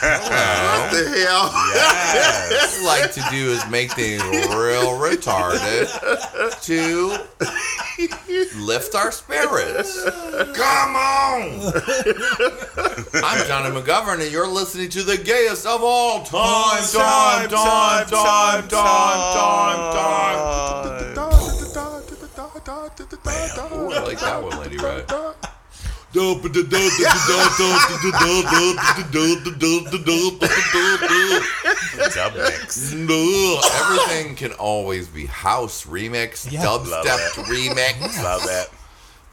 What the hell? Yes. What like to do is make things real retarded to lift our spirits. Come on! I'm Johnny McGovern, and you're listening to the gayest of all time, time, time, time, time, time, time. Ooh, I like that one, Lady Right. Dub mix. Everything can always be house remix, Yeah. Dubstep remix. Love it.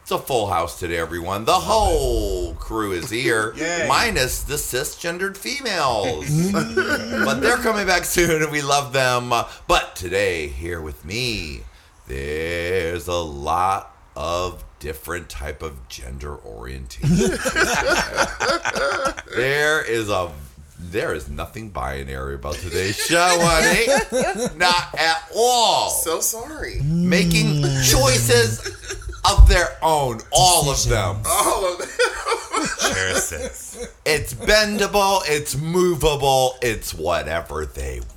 It's a full house today, everyone. The whole crew is here, Yay. minus the cisgendered females. but they're coming back soon, and we love them. But today, here with me, there's a lot of different type of gender orientation. there is a there is nothing binary about today's show, honey. Not at all So sorry. making hmm. choices of their own, all of them. All of them. Cheers. It's bendable, it's movable, it's whatever they want.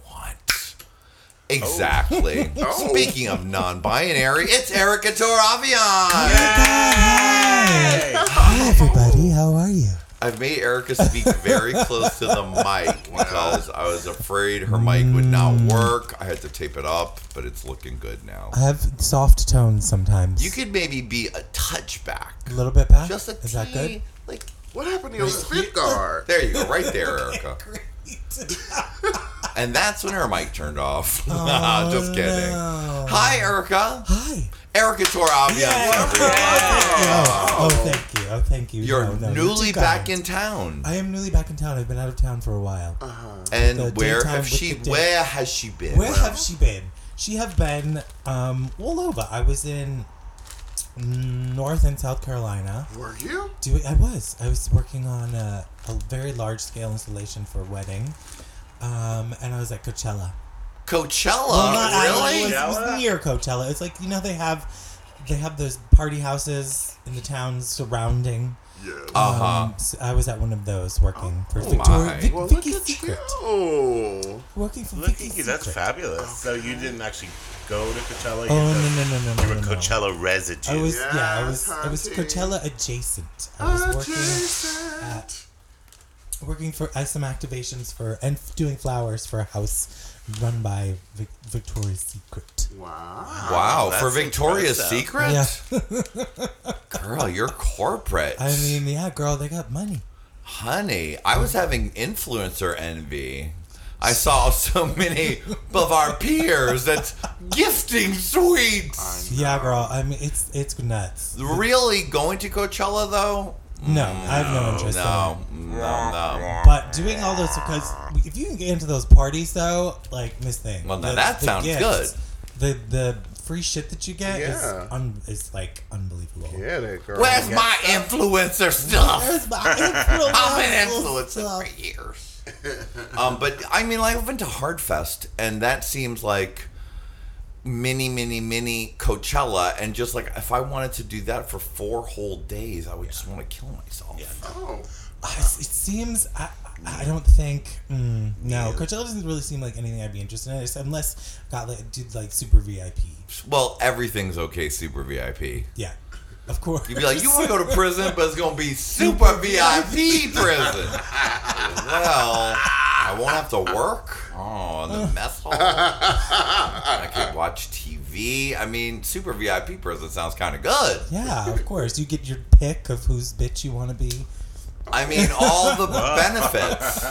Oh. Exactly. Oh. Speaking of non-binary, it's Erickatoure Aviance. Hey. Hi, everybody. How are you? I've made Erica speak very close to the mic because I was afraid her mic would not mm. work. I had to tape it up, but it's looking good now. I have soft tones sometimes. You could maybe be a touch back. a little bit back. Just a Is that good? teeny- Like What happened to your spit guard? there you go, right there, Erica. And that's when her mic turned off. Just kidding. no. Hi, Erica. Hi. Erickatoure Aviance. Oh, oh, thank you. Oh, thank you. You're No, no, newly back in town. I am newly back in town. I've been out of town for a while. And where have she where has she been? Where have she been? She have been um, all over. I was in North and South Carolina. Were you? Doing, I was. I was working on a, a very large scale installation for a wedding, um, and I was at Coachella. Coachella? Well, not really? It was, it was near Coachella. It's like you know they have they have those party houses in the towns surrounding. Yeah. Uh-huh. Um, so I was at one of those working for Oh, Victoria my. Vic, well, look Vicky's at Secret. you. Working for Look Vicky's you. That's Secret. fabulous. So you didn't actually go to Coachella? Oh you no no no no no! You were no, no. Coachella resident. I was Yeah, yeah, I was I was Coachella adjacent. I was working Adjacent. at working for uh, some activations for and doing flowers for a house run by Vic, Victoria's Secret. Wow. Wow, for Victoria's impressive. Secret? Yeah, Girl, you're corporate. I mean yeah, girl, they got money. Honey, I was having influencer envy. I saw so many of our peers that's gifting sweets. Yeah, girl. I mean it's it's nuts. Really going to Coachella though? No, I have no interest No, in no, no. But doing all those because if you can get into those parties though, like Miss Thing. Well, now that sounds good. The the free shit that you get Yeah. is un, is like unbelievable. Yeah, that girl. Where's my influencer stuff? Where's my I've been influencer stuff? for years. um, but I mean, like, I've been to Hardfest, and that seems like mini, mini, mini Coachella. And just like, if I wanted to do that for four whole days, I would just want to kill myself. Oh. Uh, It seems I, I don't think mm, no Coachella doesn't really seem like anything I'd be interested in unless I got like did like super VIP. Well, everything's okay, super VIP. Yeah, of course. You'd be like, you want to go to prison, but it's going to be super VIP prison. well, I won't have to work. Oh, the mess hall. I could watch TV. I mean, super VIP prison sounds kind of good. Yeah, of course. You get your pick of whose bitch you want to be. I mean, all the benefits.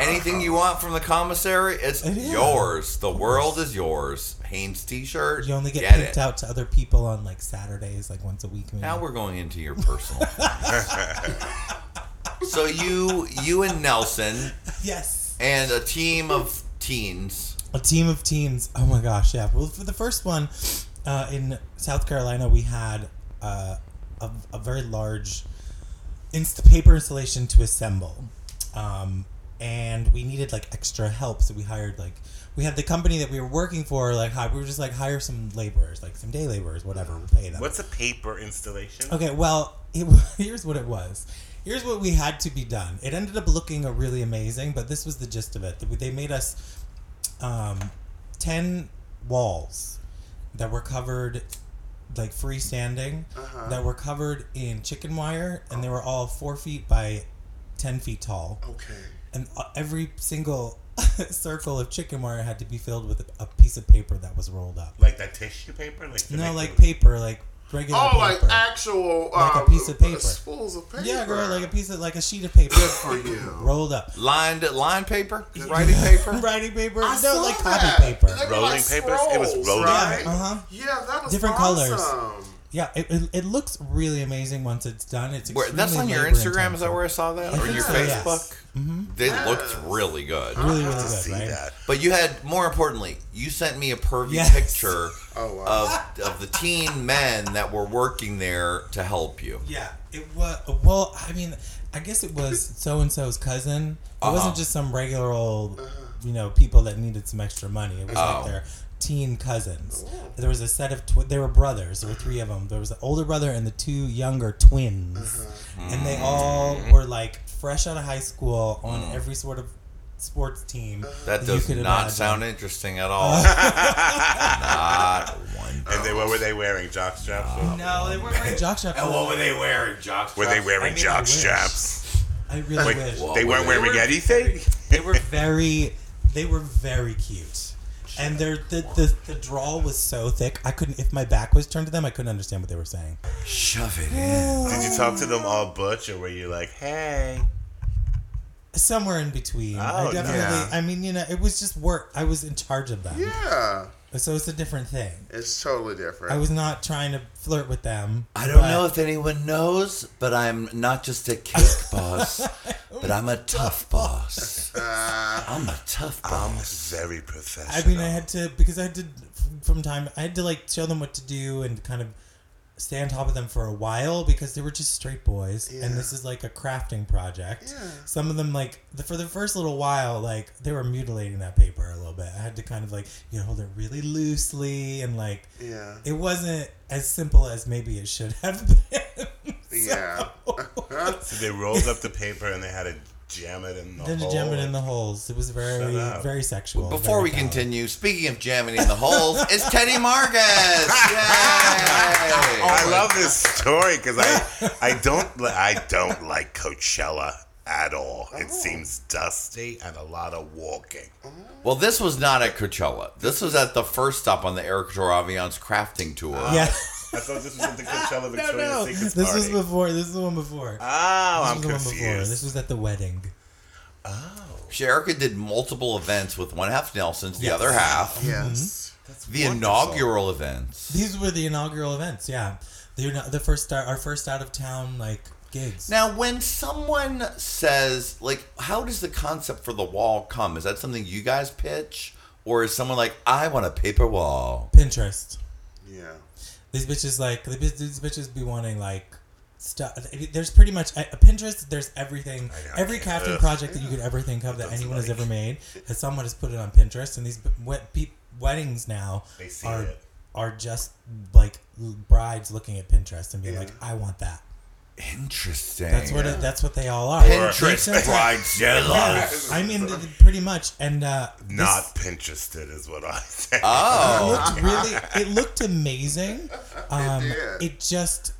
Anything you want from the commissary, it's It is. yours. The world is yours. Hanes T-shirt. You only get, get picked it. out to other people on like Saturdays, like once a week. Maybe. Now we're going into your personal. so you, you and Nelson, yes, and a team of teens. a team of teens. Oh my gosh, yeah. Well, for the first one uh, in South Carolina, we had uh, a, a very large inst- paper installation to assemble. Um, and we needed like extra help, so we hired like we had the company that we were working for. Like, hi- we were just like hire some laborers, like some day laborers, whatever. We'll pay them. What's a paper installation? Okay, well, it, here's what it was. Here's what we had to be done. It ended up looking really amazing, but this was the gist of it. They made us um, 10 walls that were covered, like freestanding, Uh-huh. that were covered in chicken wire, and they were all four feet by 10 feet tall. Okay. And uh, every single circle of chicken wire had to be filled with a, a piece of paper that was rolled up. Like that tissue paper? Like No, like paper, like regular Oh, like actual Like a um, piece of paper. spools of paper. Yeah, girl, like a piece of like a sheet of paper Good for you. rolled up. Lined line paper, writing paper. Writing paper, I no, saw like that. copy paper. Rolling like papers? It was scrolls, rolling right? paper. Uh huh. Yeah, that was Different awesome. colors. Yeah, it, it, it looks really amazing once it's done. It's Where, that's on your labor Instagram. Is that where I saw that, I or your so, yes. Facebook? Mm-hmm. They Yes. looked really good. Really, really good, see right? that. But you had more importantly, you sent me a pervy Yes. picture Oh, wow. of of the teen men that were working there to help you. Yeah, it was. Well, I mean, I guess it was so and so's cousin. It Uh-huh. wasn't just some regular old, you know, people that needed some extra money. It was Oh. like their teen cousins. There was a set of twi- they were brothers. There were three of them. There was an older brother and the two younger twins, mm-hmm. and they mm-hmm. all mm-hmm. were like fresh out of high school on mm. every sort of sports team. That you does could not imagine. sound interesting at all. not one. And they, what were they wearing? Jock straps? or- No, they weren't wearing jock straps. And what were they wearing, Jock? Were they wearing I mean, I jock wish. straps? I really Wait, wish. they weren't They wearing were anything? They were very, they were very cute, and their the, the the drawl was so thick. I couldn't if my back was turned to them, I couldn't understand what they were saying. Shove it in. Did you talk to them all butch, or were you like, hey? Somewhere in between. I Oh, definitely. yeah. I mean, you know, it was just work. I was in charge of them, Yeah, so it's a different thing. it's totally different. I was not trying to flirt with them. I don't but- know if anyone knows, but I'm not just a cake boss, but I'm a tough boss. uh, I'm a tough I'm boss. very professional. I mean, I had to because I had to from time. I had to like show them what to do and kind of stay on top of them for a while because they were just straight boys, Yeah. and this is like a crafting project. Yeah. Some of them like the, for the first little while, like they were mutilating that paper a little bit. I had to kind of like you know hold it really loosely and like yeah, it wasn't as simple as maybe it should have been. Yeah. So they rolled up the paper and they had to jam it in the Then hole. jam it in the holes. It was very, very sexual. Before very we phallic. continue, speaking of jamming in the holes, it's Teddy Marcus. Yay! I oh love this story because I I don't I don't like Coachella at all. Oh. It seems dusty and a lot of walking. Oh. Well, this was not at Coachella. This was at the first stop on the Eric Aviance crafting tour. Yeah. I thought this was at the Coachella no, Victoria's no. Secret This party. was before. This is the one before. oh, this I'm was the one before. confused. This was at the wedding. Oh. Erica did multiple events with one half Nelson's, the Yes. other half. Mm-hmm. Yes. That's The wonderful. inaugural events. These were the inaugural events. Yeah, the the first start, our first out of town like gigs. Now, when someone says, like, how does the concept for the wall come? Is that something you guys pitch? Or is someone like, I want a paper wall? Pinterest. Yeah. These bitches like these bitches be wanting like stuff. There's pretty much a Pinterest. There's everything. I Every crafting project that you could ever think of that anyone has ever made, has someone has put it on Pinterest. And these pe- weddings now They see are it. are just like brides looking at Pinterest and being Yeah. like, I want that. Interesting. That's what it, that's what they all are. Pinterest Pinterest- bridezillas. I mean, th- th- pretty much. And uh, this- Not Pinterested is what I say. it Oh. looked really it looked amazing um did. it just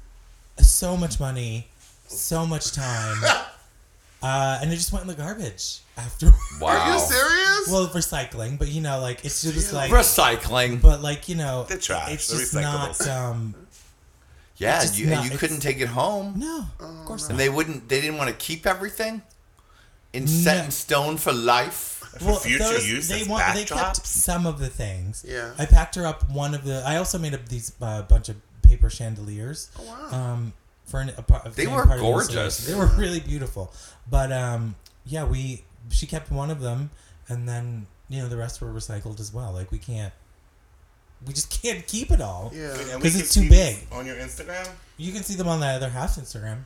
so much money so much time uh and it just went in the garbage after Wow. Are you serious? well recycling but you know like it's just like Recycling. but like you know The trash, it's the just not um yeah, just you, not- and you couldn't take it home. no of course And not And they wouldn't, they didn't want to keep everything in set No. in stone for life. For future use they as want they kept some of the things Yeah. i packed her up one of the i also made up these uh, bunch of paper chandeliers Oh, wow. um, for an, a part. They were part gorgeous. installation. They were really beautiful, but um, yeah, we she kept one of them, and then you know the rest were recycled as well. Like we can't, we just can't keep it all. yeah. And we 'Cause can it's too big. On your Instagram? You can see them on the other half's Instagram.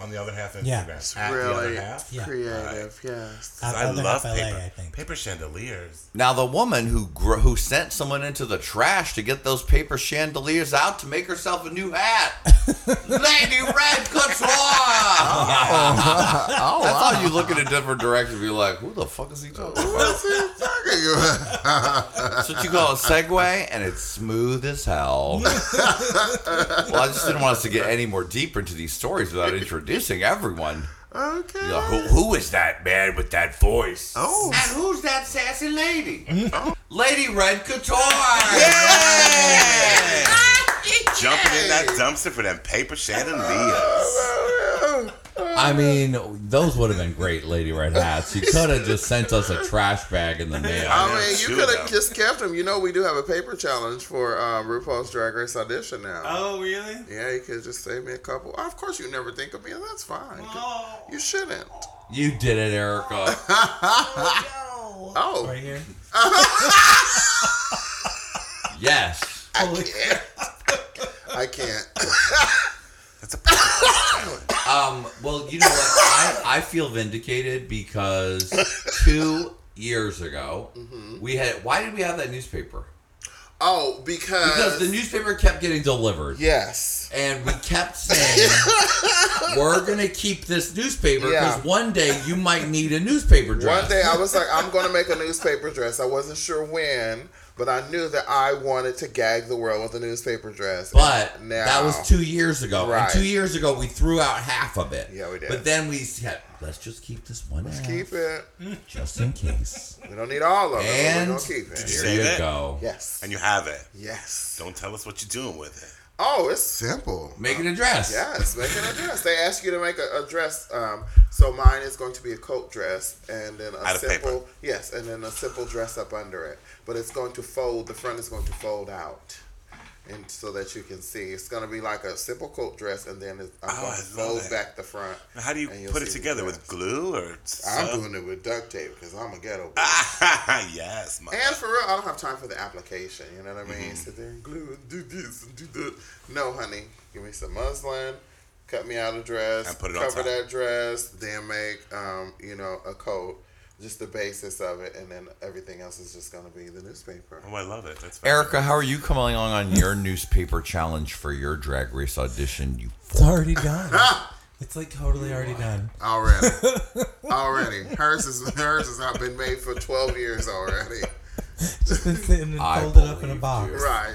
on the other half Instagram. Yeah. It's At really half. Yeah. creative. Yes. I love half LA, paper, I think. paper chandeliers. Now the woman who gr- who sent someone into the trash to get those paper chandeliers out to make herself a new hat, Lady Red Couture. Oh, That's how you look in a different direction. You're like, who the fuck is he talking about? What's he talking about? That's what you call a segue, and it's smooth as hell. well, I just didn't want us to get any more deeper into these stories without introducing everyone. Okay. You're like, who, who is that man with that voice? Oh. And who's that sassy lady? Oh. Lady Red Couture. Jumping in that dumpster for them paper chandeliers. I mean, those would have been great Lady Red hats. You could have just sent us a trash bag in the mail. I mean, you could have just kept them. You know, we do have a paper challenge for uh, RuPaul's Drag Race audition now. Oh, really? Yeah, you could just save me a couple. Of course, you never think of me, and that's fine. Oh. You shouldn't. You did it, Erica. Oh, Right here. Yes. Holy I can't. That's a perfect. Um, well, you know what? I, I feel vindicated because two years ago, we had. Why did we have that newspaper? Oh, because, Because the newspaper kept getting delivered. yes, And we kept saying, we're going to keep this newspaper because Yeah. one day you might need a newspaper dress. one day I was like, I'm going to make a newspaper dress. I wasn't sure when, but I knew that I wanted to gag the world with a newspaper dress. But now, that was two years ago. Right. And two years ago, we threw out half of it. Yeah, we did. But then we said, let's just keep this one half, Keep it. just in case. We don't need all of it. And we're gonna keep it. you There Save you it? go. Yes. And you have it. Yes. Don't tell us what you're doing with it. Oh, it's simple. Make it a dress. Yes, make an address. They ask you to make a, a dress. Um, so mine is going to be a coat dress, and then a Out simple yes, and then a simple dress up under it. But it's going to fold. The front is going to fold out, and so that you can see. It's going to be like a simple coat dress, and then it's, I'm Oh, gonna fold back the front. Now, How do you put it together? With glue or I'm doing it with duct tape because I'm a ghetto. Ah, yes, my And for real, I don't have time for the application. You know what I mean? Mm-hmm. Sit there and glue and do this and do that. No, honey. Give me some muslin. Cut me out a dress. And put it on cover that dress. Then make, um, you know, a coat. Just the basis of it, and then everything else is just gonna be the newspaper. Oh, I love it. That's Erica, how are you coming along on your newspaper challenge for your drag race audition? You It's already done. It's like totally already done. Already, already. Hers is hers has not been made for twelve years already. Just been sitting and I folded up in a box. you. Right.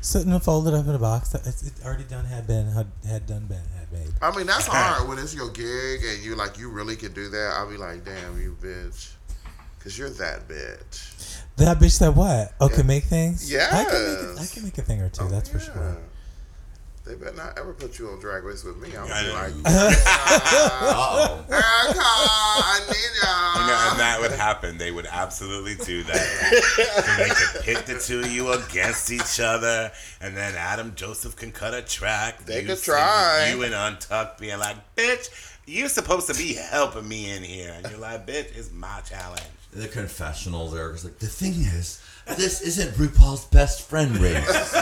Sitting and folded up in a box. It's it already done. Had been. Had, had done. Been. Made. I mean, that's hard when it's your gig and you like you really can do that. I'll be like, damn, you bitch, because you're that bitch. That bitch said what? Oh, can make things. Yeah, I can make. A, I can make a thing or two. that's for oh, sure. They better not ever put you on Drag Race with me. I'm I gonna be know. like, Uh-oh. Erica, I need You ya. know, and that would happen. They would absolutely do that. and they could pit the two of you against each other, and then Adam Joseph can cut a track. They You could try. You and Untucked being like, bitch, you're supposed to be helping me in here. And you're like, bitch, it's my challenge. The confessional there was like, the thing is, this isn't RuPaul's best friend race.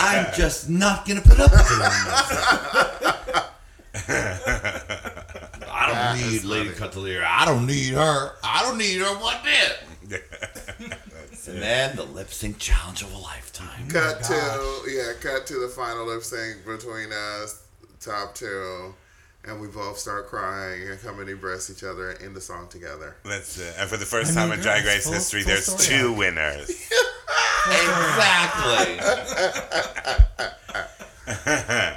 I'm just not gonna put up with it. I don't need Lady funny. Cutelier. I don't need her. I don't need her one bit. And then the lip sync challenge of a lifetime. Cut oh gosh. to yeah, cut to the final lip sync between us, top two, and we both start crying and come and embrace each other and end the song together. That's it. And for the first I time mean, in Drag Race full- history, full there's two arc. winners. Exactly.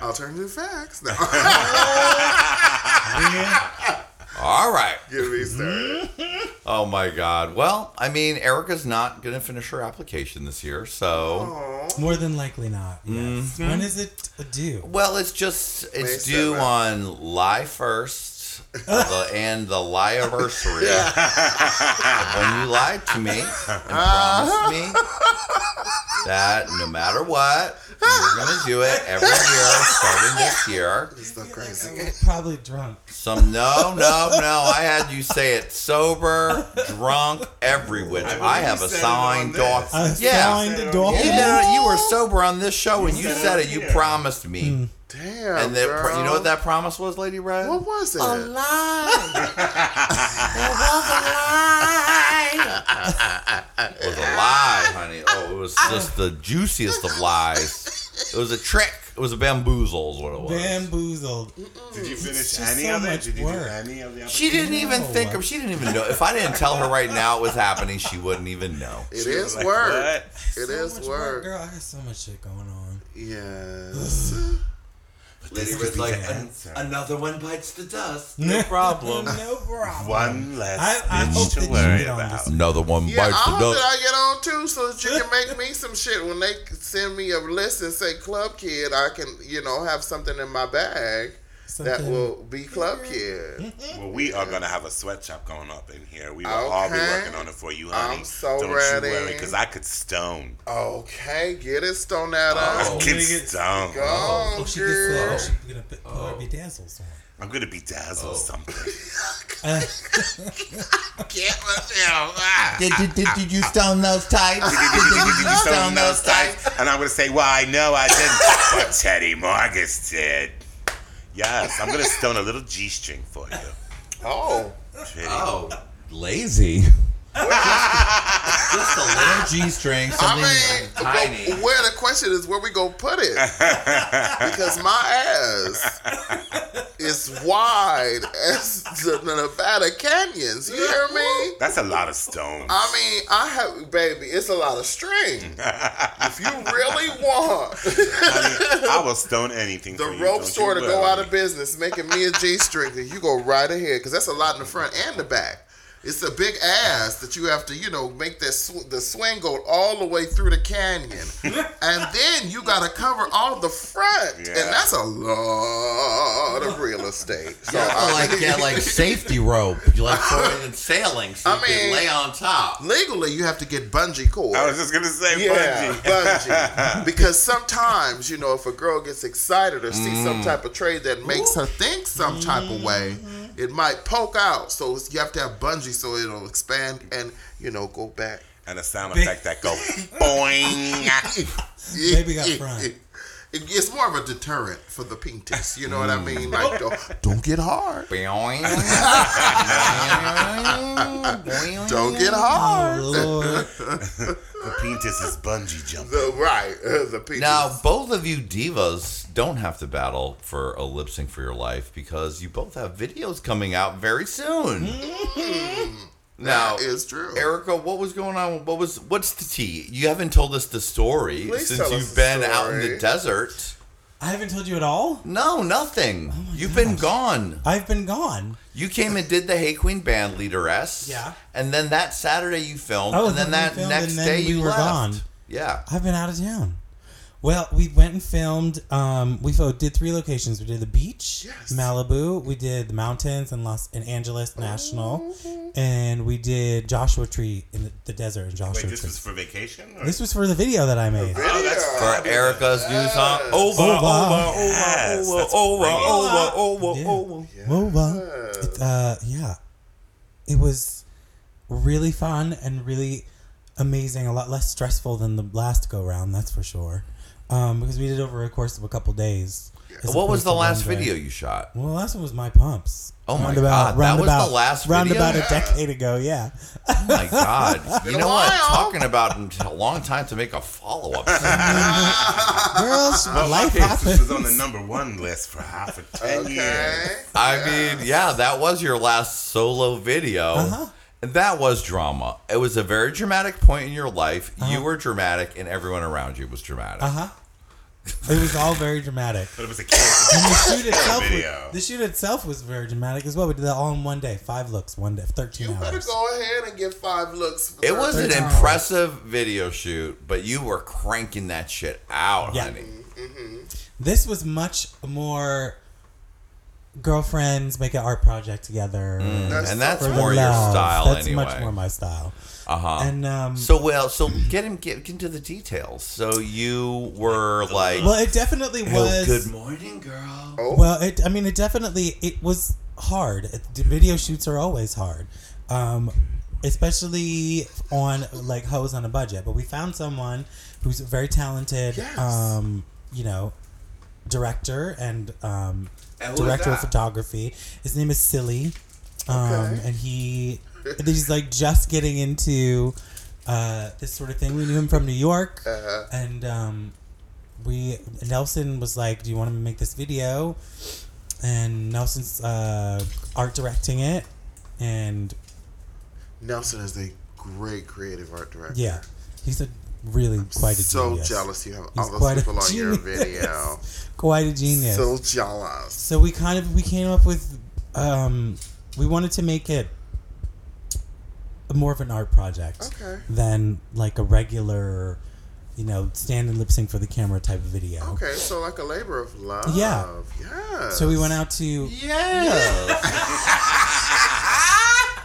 Alternative facts. No, All right. get me started. Oh my God. Well, I mean, Erica's not gonna finish her application this year, so. Aw. More than likely not. Yes. Mm-hmm. When is it due? Well, it's just it's May due 7th. on Lie first the, and the lie anniversary. when you lied to me and promised me that no matter what, we're gonna do it every year, starting this year. It's so crazy. was probably drunk. Some no, no, no. I had you say it sober, drunk, every which. I I have a believe you said it signed on dog. this. A Yeah. signed You dog. You, know, you were sober on this show and you said it said on it. You promised me. Hmm. Damn. And that, pro- girl. you know what that promise was, Lady Red? What was it? A lie. it was a lie, it was a lie, honey. Oh, it was just the juiciest of lies. It was a trick. It was a bamboozle, is what it was. Bamboozled. Did you finish any so of it? Did you work. do any of the other She didn't even No. think of. She didn't even know. If I didn't tell her right now it was happening, she wouldn't even know. It She is like, work. what? It so is much work. Girl, I got so much shit going on. Yes. Lady could Red's be like, the "An- answer." another one bites the dust. No problem. no problem. One less I- I hope bitch to that worry get about. this. Another one Yeah, I bites the hope dust. that I get on too, so that you can make me some shit. When they send me a list and say Club Kid, I can, you know, have something in my bag that will be Club Kid. Well, we are gonna have a sweatshop going up in here. We will all be working on it for you, honey. I'm so Don't ready. you worry, because I could stone. Okay, get it, Stonetta. Oh. I can you get- stone. Go Oh, on, she girl. gets uh, she's gonna put, put her bedazzles on. I'm gonna be dazzled Oh. something. Uh, Get myself. Ah. Did, did, did, did you stone those tights? Did you stone those tights? And I'm gonna say, well, I know I didn't, but Teddy Marcus did. Yes, I'm gonna stone a little G-string for you. Oh, Pretty. Oh, lazy. Just a little G string, I something mean, tiny. but where the question is, where we gonna put it? because my ass is wide as the Nevada canyons. You hear me? That's a lot of stones. I mean, I have, baby, it's a lot of string. if you really want Honey, I will stone anything the for you. rope don't store to go out of business, making me a G string, you go right ahead because that's a lot in the front and the back. It's a big ass that you have to, you know, make that sw- the swing go all the way through the canyon, and then you got to cover all the front, and that's a lot of real estate. So You have to I like mean, get like safety rope. You like throw it in sailing so I you can mean- lay on top. legally you have to get bungee cord. I was just gonna say Yeah, bungee. bungee. because sometimes, you know, if a girl gets excited or sees Mm. some type of trade that makes her think some type of way, Mm-hmm. It might poke out. So it's- you have to have bungee so it'll expand and, you know, go back. and a sound effect that go boing. Baby got front. It- it's more of a deterrent for the penis. You know what I mean? Like, don't, don't get hard. Don't get oh hard. Lord. The penis is bungee jumping. The, right. uh, The penis. Now, both of you divas don't have to battle for a lip sync for your life because you both have videos coming out very soon. Now, that is true. Erica, what was going on? What was what's the tea? You haven't told us the story Please since you've the been out in the desert. I haven't told you at all. No, nothing. Oh You've been gone. I've been gone. You came and did the Hey Queen band leaderess. Yeah. And then that Saturday you filmed, Oh, and then then that filmed, next then day we you were left. gone. Yeah. I've been out of town. Well, we went and filmed. Um, we did three locations. We did the beach, Yes. Malibu. We did the mountains in Los in Angeles National, and we did Joshua Tree in the, the desert in Joshua Wait, this Tree. was for vacation? Or? this was for the video that I made. Oh, that's Yeah. For Erica's new song, over, Over. over, Yes, over, over, over, over, over. It, uh, yeah, it was really fun and really amazing. A lot less stressful than the last go round, that's for sure. Um, because we did it over a course of a couple days. What was the last video you shot? Well, the last one was my pumps. Oh my Roundabout- God, that was the roundabout- last roundabout video? a decade ago. Yeah. Oh my God. You know what? Talking about a long time to make a follow up. Girls, Well, life okay, this was on the number one list for half a ten years. Okay. I mean, yeah, that was your last solo video. Uh-huh. And that was drama. It was a very dramatic point in your life. You were dramatic, and everyone around you was dramatic. Uh huh. It was all very dramatic. But it was a kid. And the shoot itself, video. was, the shoot itself was very dramatic as well. We did that all in one day, five looks, one day, thirteen You better hours. go ahead and get five looks. It was an Thirteen impressive video shoot, but you were cranking that shit out, Yeah. honey. This was much more girlfriends make an art project together. That's and that's for more your love. style That's anyway. much more my style. Uh huh. And um, So well, so get him get, get into the details. So you were like, well, it definitely "Oh, was. good morning, girl." Oh, Well, it. I mean, it definitely it was hard. The video shoots are always hard, um, especially on like hoes on a budget. But we found someone who's very talented. Yes. Um, you know, director and um, And who is director of photography. His name is Silly, um, Okay. and he he's like just getting into uh, this sort of thing. We knew him from New York, Uh-huh. and um, we Nelson was like, "Do you want to make this video?" And Nelson's uh, art directing it, and Nelson is a great creative art director. yeah, he's a really quite a so genius. jealous you have He's all those quite people on your genius. video. Quite a genius. So jealous. So we kind of we came up with um, we wanted to make it more of an art project Okay. than like a regular, you know, stand and lip sync for the camera type of video. Okay, so like a labor of love. Yeah. Yeah. So we went out to Yes.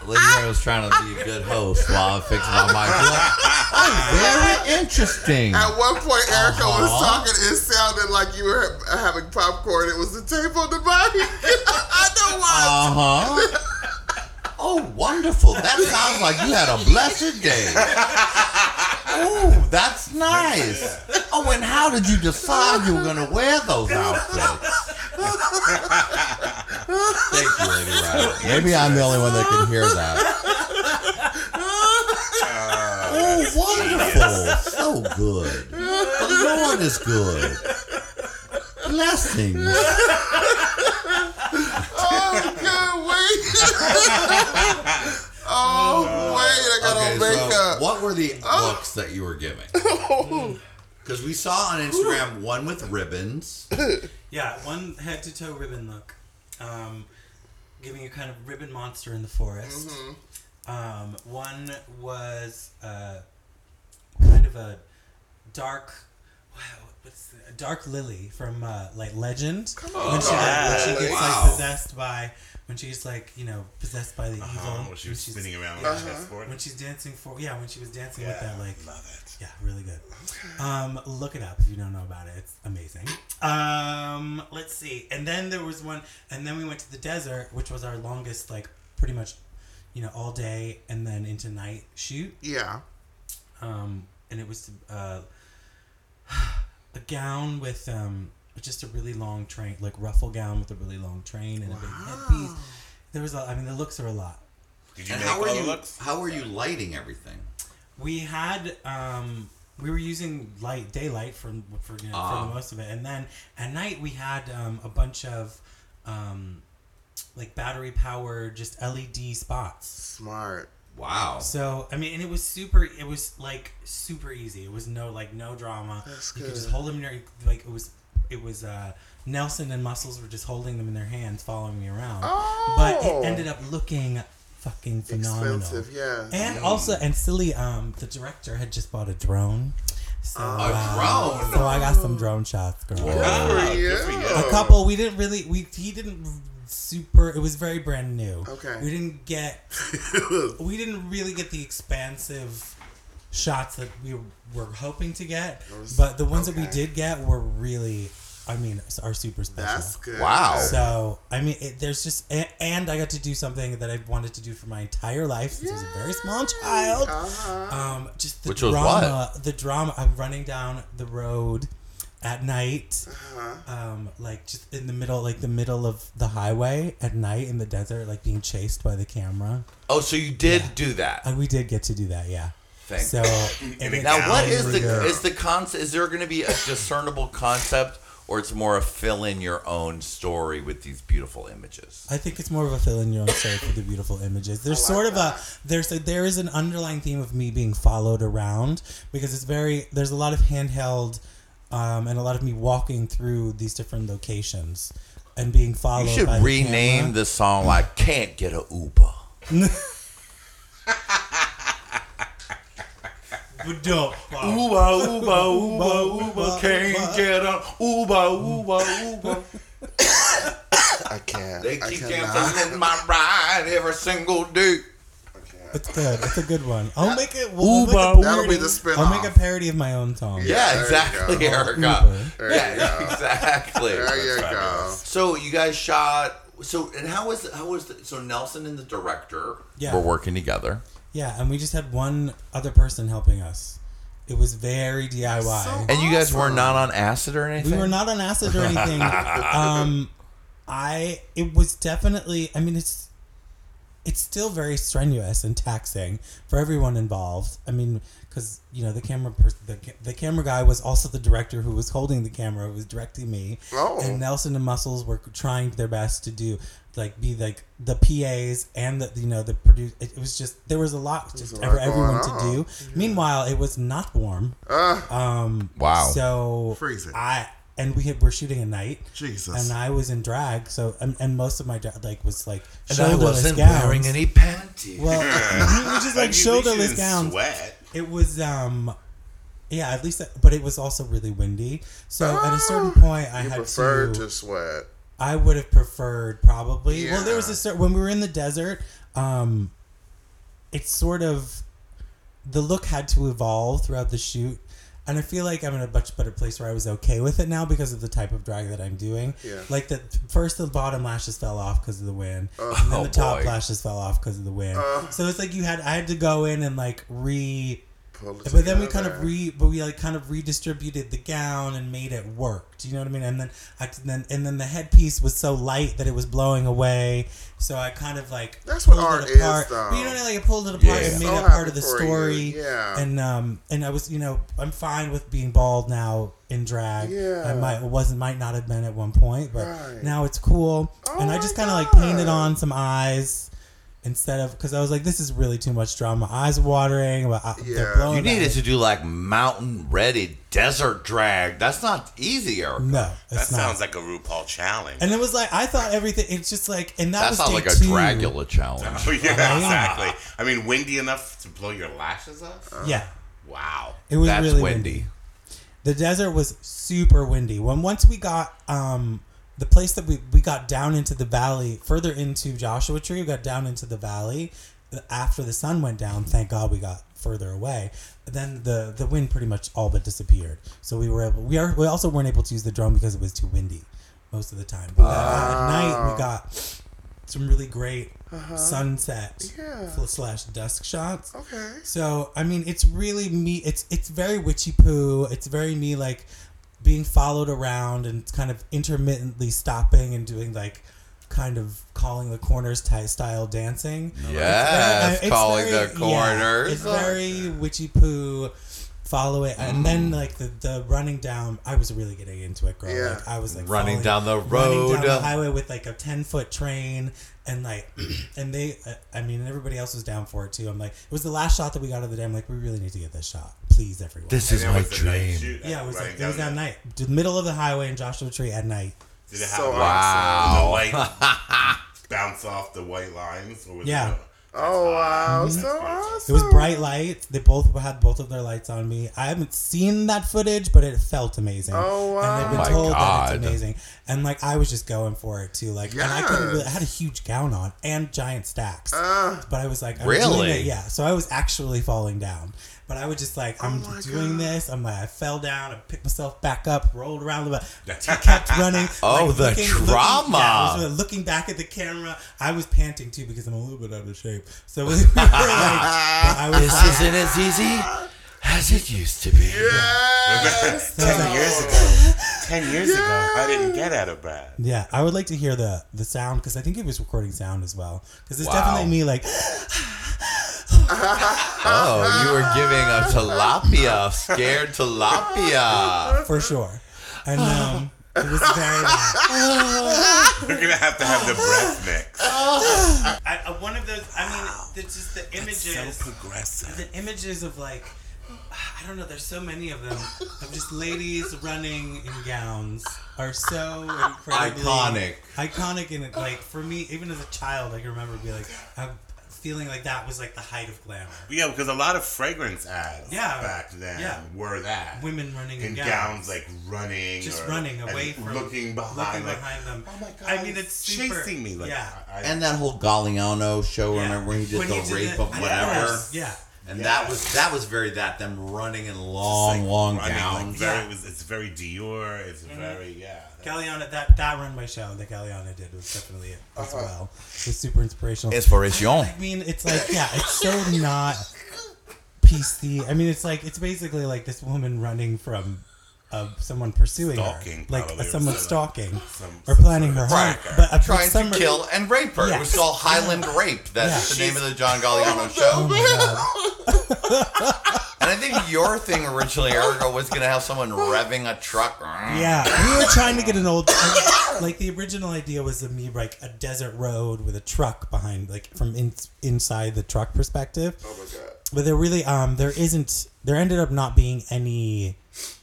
Lady Ray was trying to be a good host while I'm fixing my mic. Oh, very interesting. At one point, Erica was Uh-huh. talking. It sounded like you were ha- having popcorn. It was the tape on the body. I know why. Uh huh. Oh, wonderful. That sounds like you had a blessed day. Oh, that's nice. Oh, and how did you decide you were going to wear those outfits? Thank you, Lady Riley. Maybe I'm the only one that can hear that. Wonderful. So good. The Lord is good. Blessings. oh, good wait. oh, wait. I got Okay, on so makeup. what were the oh. looks that you were giving? Because we saw on Instagram one with ribbons. yeah one head to toe ribbon look, um, giving a kind of ribbon monster in the forest. Mm-hmm. Um, one was uh, kind of a dark. Wow, what's the, dark lily from uh, like Legend. Come on. when she, like, when she gets Wow. like possessed by when she's like you know possessed by the evil. Uh-huh, when she was she's- spinning around with the chessboard. when she's dancing for yeah when she was dancing with Yeah, that like love it. yeah really good um look it up if you don't know about it it's amazing um let's see and then there was one and then we went to the desert which was our longest like pretty much you know all day and then into night shoot Yeah. um and it was uh a gown with um just a really long train like ruffle gown with a really long train and a big headpiece there was a, i mean the looks are a lot Did you And make how all were the you? looks? How were you lighting everything? we had um we were using light daylight for for, you know, for Ah. the most of it and then at night we had um, a bunch of um like battery powered just led spots Smart. Wow. so i mean and it was super it was like super easy it was no like no drama That's you could just hold them in your like it was it was uh nelson and muscles were just holding them in their hands following me around Oh. but it ended up looking fucking phenomenal Expensive, yeah. and also, and silly, um, the director had just bought a drone. So, A uh, drone? So I got some drone shots, girl. Good good for you. A couple. We didn't really. We he didn't super. It was very brand new. Okay. We didn't get. We didn't really get the expansive shots that we were hoping to get, Those- but the ones that we did get were really. I mean, are super special. That's good. Wow. So I mean, it, there's just and, and I got to do something that I've wanted to do for my entire life since I was a very small child. Uh-huh. Um, just the Which was drama, the drama. I'm running down the road at night, Uh-huh. um, like just in the middle, like the middle of the highway at night in the desert, like being chased by the camera. Oh, so you did Yeah. do that. And we did get to do that, yeah. Thank So and it- Now, what Down is the here. is the concept? Is there going to be a discernible concept, or it's more a fill in your own story with these beautiful images? I think it's more of a fill in your own story for the beautiful images. There's like sort of that. a there's a, there is an underlying theme of me being followed around because it's very there's a lot of handheld um, and a lot of me walking through these different locations and being followed. You should by the rename camera. the song like "Can't Get a Uber." Dope. Uber, Uber, Uber, Uber, can't get a Uber, Uber, Uber. I can't can't. They keep cannot. dancing in my ride every single day. I can't. It's good. It's a good one. I'll make it. We'll make a That'll be the spin I'll make a parody of my own song. Yeah, there you exactly, go. Erica. Uber. There Yeah, you go. exactly. There you go. So you guys shot. So and how was how was the, so Nelson and the director Yeah. were working together. Yeah, and we just had one other person helping us. It was very DIY. So- And you guys were not on acid or anything. we were not on acid or anything. um, I it was definitely. I mean, it's it's still very strenuous and taxing for everyone involved. I mean, because you know the camera pers- the, the camera guy was also the director who was holding the camera, who was directing me. Oh. And Nelson and Muscles were trying their best to do like be like the PAs and the you know the produce. It, it was just there was a lot was a for everyone going to on. do. Meanwhile, it was not warm. Uh, Um, Wow. So Freezing. I and we had, were shooting at night. Jesus. And I was in drag, so and, and most of my drag like was like and I shoulderless wasn't gowns. wearing any panties. Well, it was just like At least you shoulderless didn't gowns. Sweat. It was um, yeah, at least, but it was also really windy. So at a certain Ah, point, I you had preferred to. to sweat. I would have preferred probably. Well, there was a certain when we were in the desert. Um, it's sort of the look had to evolve throughout the shoot, and I feel like I'm in a much better place where I was okay with it now because of the type of drag that I'm doing. Yeah. Like the first, the bottom lashes fell off because of the wind, oh, and then Oh, the top boy. lashes fell off because of the wind. Uh. so it's like you had I had to go in and like re. But then we kind of re, but we like kind of redistributed the gown and made it work. Do you know what I mean? And then I then and then the headpiece was so light that it was blowing away. So I kind of like That's what pulled art it is, apart. though. But you know, like I pulled it apart Yeah. and made So it part of the you. story. Yeah. And um and I was you know I'm fine with being bald now in drag. Yeah. I might wasn't might not have been at one point, but Right. now it's cool. Oh and I just kind of like painted on some eyes. Instead of, because I was like, this is really too much drama. Eyes watering, but uh, Yeah. they're blowing you back. needed to do like mountain ready desert drag. That's not easy, Erica. No, That not. sounds like a RuPaul challenge. and it was like I thought everything. It's just like, and that That was sounds day like a two. Dragula challenge. Oh, yeah, Uh-huh. exactly. I mean, windy enough to blow your lashes off? Yeah, Wow. it was That's really windy. windy. The desert was super windy. When once we got um the place that we we got down into the valley, further into Joshua Tree, we got down into the valley uh, after the sun went down. Thank God we got further away. Then the the wind pretty much all but disappeared. So we were able. We are. We also weren't able to use the drone because it was too windy most of the time. But at night we got some really great uh-huh. sunset Yeah. slash dusk shots. Okay. So I mean, it's really me. It's it's very witchy poo. It's very me like being followed around and kind of intermittently stopping and doing like kind of calling the corners type style dancing. Yes, It's very- calling very- the corners. Yeah, it's very witchy poo. Follow it, and Mm. then like the, the running down. I was really getting into it, girl. Yeah. Like I was like Running falling- down the running down road. the highway with like a ten foot train, and like, and they, uh, I mean, everybody else was down for it too. I'm like, it was the last shot that we got of the day. I'm like, we really need to get this shot, please, everyone. This And is my was dream. shoot, yeah, it was like, it was that night, the middle of the highway in Joshua Tree at night. Did it have So Wow. the light bounce off the white lines? Or was Yeah. It Oh wow, so It was bright lights. They both had both of their lights on me. I haven't seen that footage, but it felt amazing. Oh, wow. And they've been Oh, my told that God. it's amazing. And like I was just going for it too. Like and I couldn't really. I had a huge gown on and giant stacks. Uh, but I was like, I'm Really? Doing it. Yeah. So I was actually falling down. But I was just like, oh I'm Oh doing God. this. I'm like, I fell down. I picked myself back up, rolled around a bit, kept running. Oh, like, the looking- looking- trauma. yeah, I was looking back at the camera. I was panting too because I'm a little bit out of shape. So we were like, I was This like, isn't as easy as it used to be. yes. Ten years ago. Ten years ago, I didn't get out of Brad. Yeah, I would like to hear the the sound because I think it was recording sound as well. Because it's Wow. definitely me like Oh, you were giving a tilapia, scared tilapia. for sure, and um, it was very loud. We're gonna have to have the breath mix. I, uh, one of those. I mean, it's just the images. So progressive. the images of like I don't know. There's so many of them of just ladies running in gowns are so incredibly Iconic. Iconic and like for me, even as a child, I can remember being like, I feeling like that was like the height of glamour. Yeah, because a lot of fragrance ads Yeah. back then Yeah. were that. Women running in, in gowns. gowns, like running, Just or- running and away from looking behind, looking like, behind them. Oh my god! I mean, it's super, chasing me. Like, yeah. I, I, And that whole Galliano show, Yeah. remember when he did When the he did rape the- of whatever? Yeah. And Yeah. that was that was very that them running in long, like long running, like, gowns. very, Yeah. it was, it's very Dior. It's Mm-hmm. very yeah. Galliano, that that runway show that Galliano did was definitely it as Uh-huh. well. It was super inspirational. Inspiration. I mean, it's like yeah, it's so not PC. I mean, it's like it's basically like this woman running from uh, someone pursuing Stalking, her, like probably, uh, someone stalking some- or planning her Right. harm. But uh, Trying but some- to kill and rape her. It was called Highland Rape. That's Yeah. the name of the John Galliano Oh show. my god! And I think your thing originally, Erica, was going to have someone revving a truck. Yeah, we were trying to get an old like the original idea was of me like a desert road with a truck behind, like from in, inside the truck perspective. Oh my god. But there really um there isn't there ended up not being any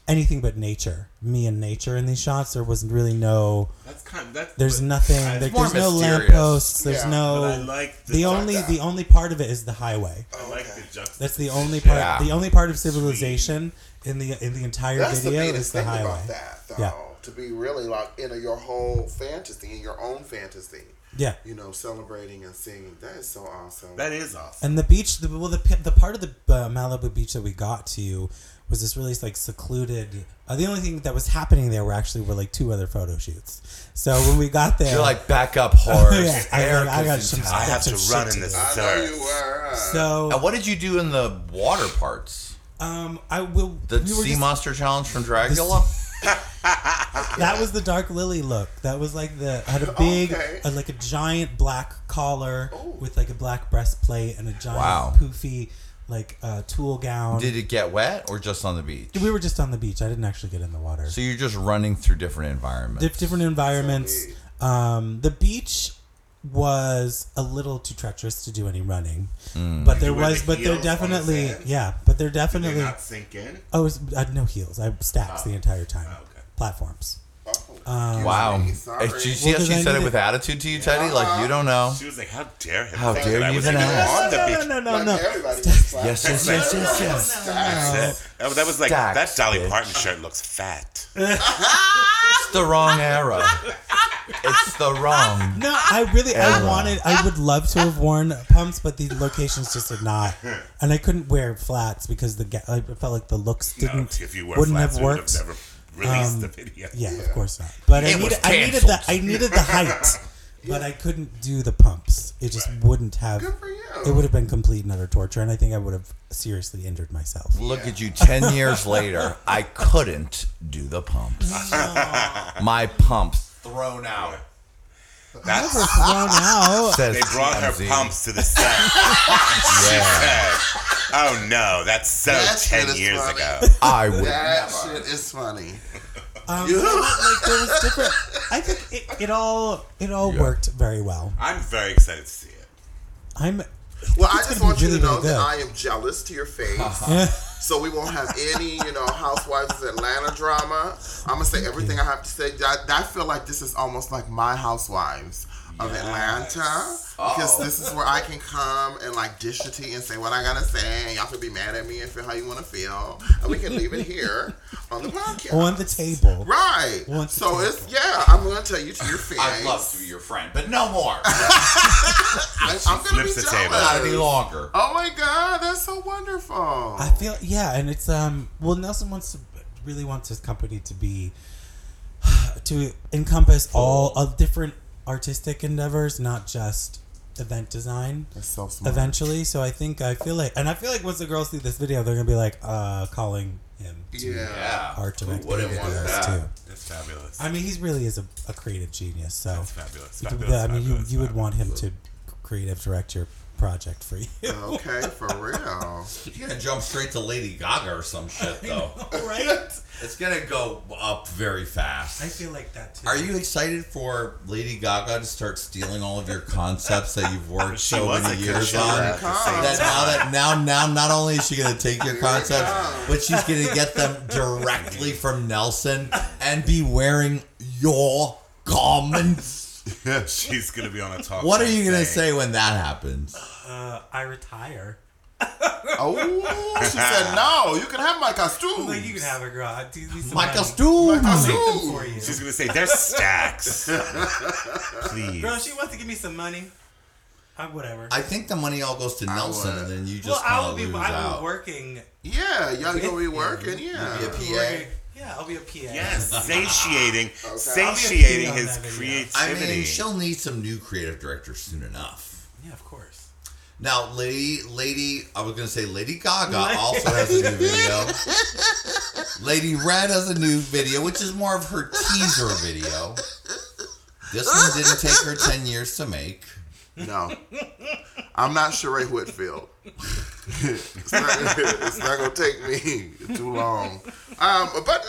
anything but nature, me and nature in these shots. There was really no. That's kind. Of, That's There's but nothing. I- There, more there's no mysterious. lampposts. There's Yeah, no. but I like the the truck. only the only part of it is the highway. I like the juxtaposition. That's the only part. Yeah. The only part of civilization in the in the entire That's video meanest is the thing highway. about that, though. Yeah. To be really like in a, your whole fantasy, in your own fantasy, Yeah. you know, celebrating and singing. That is so awesome. That is awesome. And the beach, the, well, the the part of the uh, Malibu beach that we got to was this really like secluded. Uh, the only thing that was happening there were actually were like two other photo shoots. So when we got there, You're like backup horse. Yeah, I- I got Erica's some. I town. have to run in to the do. I know you were. so And what did you do in the water parts? um, I will. The we sea just- monster challenge from Dracula? That was the dark lily look. That was like the had a big, Okay. uh, like a giant black collar Oh. with like a black breastplate and a giant Wow. poofy like uh, tulle gown. Did it get wet or just on the beach? we were just on the beach. I didn't actually get in the water. So you're just running through different environments. Dif- different environments. neat. Um, the beach was a little too treacherous to do any running, but there was, the but there heels on the definitely, yeah, but there Did they definitely. not sink in? Oh, was, I had no heels. I had stacks the entire time. Oh, okay. Platforms. Excuse wow. me, Did you see Well, how 'cause she I said it needed- with attitude to you, Teddy? Like, you don't know. She was like, "How dare him? How dare that I you was even even ask? on the No, beach?" no, no, like no. everybody gets. Yes, yes, yes, yes, yes. That's it. That, that was like Stacks, that Dolly bitch. Parton shirt looks fat. It's the wrong era. It's the wrong. No, I really, I wanted, I would love to have worn pumps, but the locations just did not, and I couldn't wear flats because the ga- I felt like the looks didn't, if you were wouldn't flats, have we would worked. have never released Um, the video. Yeah, Yeah. of course not. But I It was needed, I needed the. I needed the height, but I couldn't do the pumps. It just wouldn't have. Good for you. It would have been complete and utter torture, and I think I would have seriously injured myself. Look at you 10 years later. I couldn't do the pumps. My pumps thrown out. That's, Never thrown out. They brought her TMZ. pumps to the set. she said, "Oh no, that's so That shit ten is years funny. ago." I would That never. shit is funny. Um, but, like there was different. I think it, it all it all Yeah. worked very well. I'm very excited to see it. I'm. Well, I it's just gonna want be you to really, know really that. I am jealous to your face. Yeah. So we won't have any, you know, Housewives of Atlanta drama. I'm gonna say everything I have to say. I, I feel like this is almost like my Housewives of Atlanta because oh. this is where I can come and like dish the tea and say what I gotta say. And y'all can be mad at me and feel how you want to feel, and we can leave it here on the podcast. On the table. Right. Want So the it's yeah. I'm gonna tell you to your face. I'd love to be your friend, but no more. I, I'm gonna be flips the jealous. table. Not any longer. Oh my god, that's so wonderful. I feel yeah, and it's um. Well, Nelson wants to really wants his company to be to encompass all of different artistic endeavors, not just event design. That's so smart. Eventually, so I think I feel like, and I feel like once the girls see this video, they're gonna be like, uh, calling him to Yeah. Yeah. art directing wouldn't want videos that? too. It's fabulous. I mean, he really is a, a creative genius. So, It's fabulous. you could- fabulous, I mean, you fabulous, you would want him to creative direct your project for you, Okay, for real. You're gonna jump straight to Lady Gaga or some shit, though. right? It's gonna go up very fast. I feel like that too. Are you excited for Lady Gaga to start stealing all of your concepts that you've worked She so was many a years contributor on? at the same That now that now now not only is she gonna take your concepts, but she's gonna get them directly from Nelson and be wearing your comments. She's gonna be on a talk. What are you gonna saying, say when that happens? Uh, I retire. Oh, she said no. You can have my costume. Like you can have it, girl. I do need some My money. costume. I'll make them for you. She's gonna say there's stacks. Please. Girl, she wants to give me some money. Uh, whatever. I think the money all goes to Nelson, would. and then you just well, just I kind will of be. lose I will out. be working. Yeah, y'all gonna be working. Yeah. Be a PA. Working- Yeah, I'll be a PA. Yes, satiating, I'll be a satiating his that video. creativity. I mean, she'll need some new creative director soon enough. Yeah, of course. Now, Lady, Lady, I was gonna say Lady Gaga also has a new video. Lady Red has a new video, which is more of her teaser video. This one didn't take her ten years to make. No, I'm not Sheree Whitfield. It's, not, it's not gonna take me too long. Um, but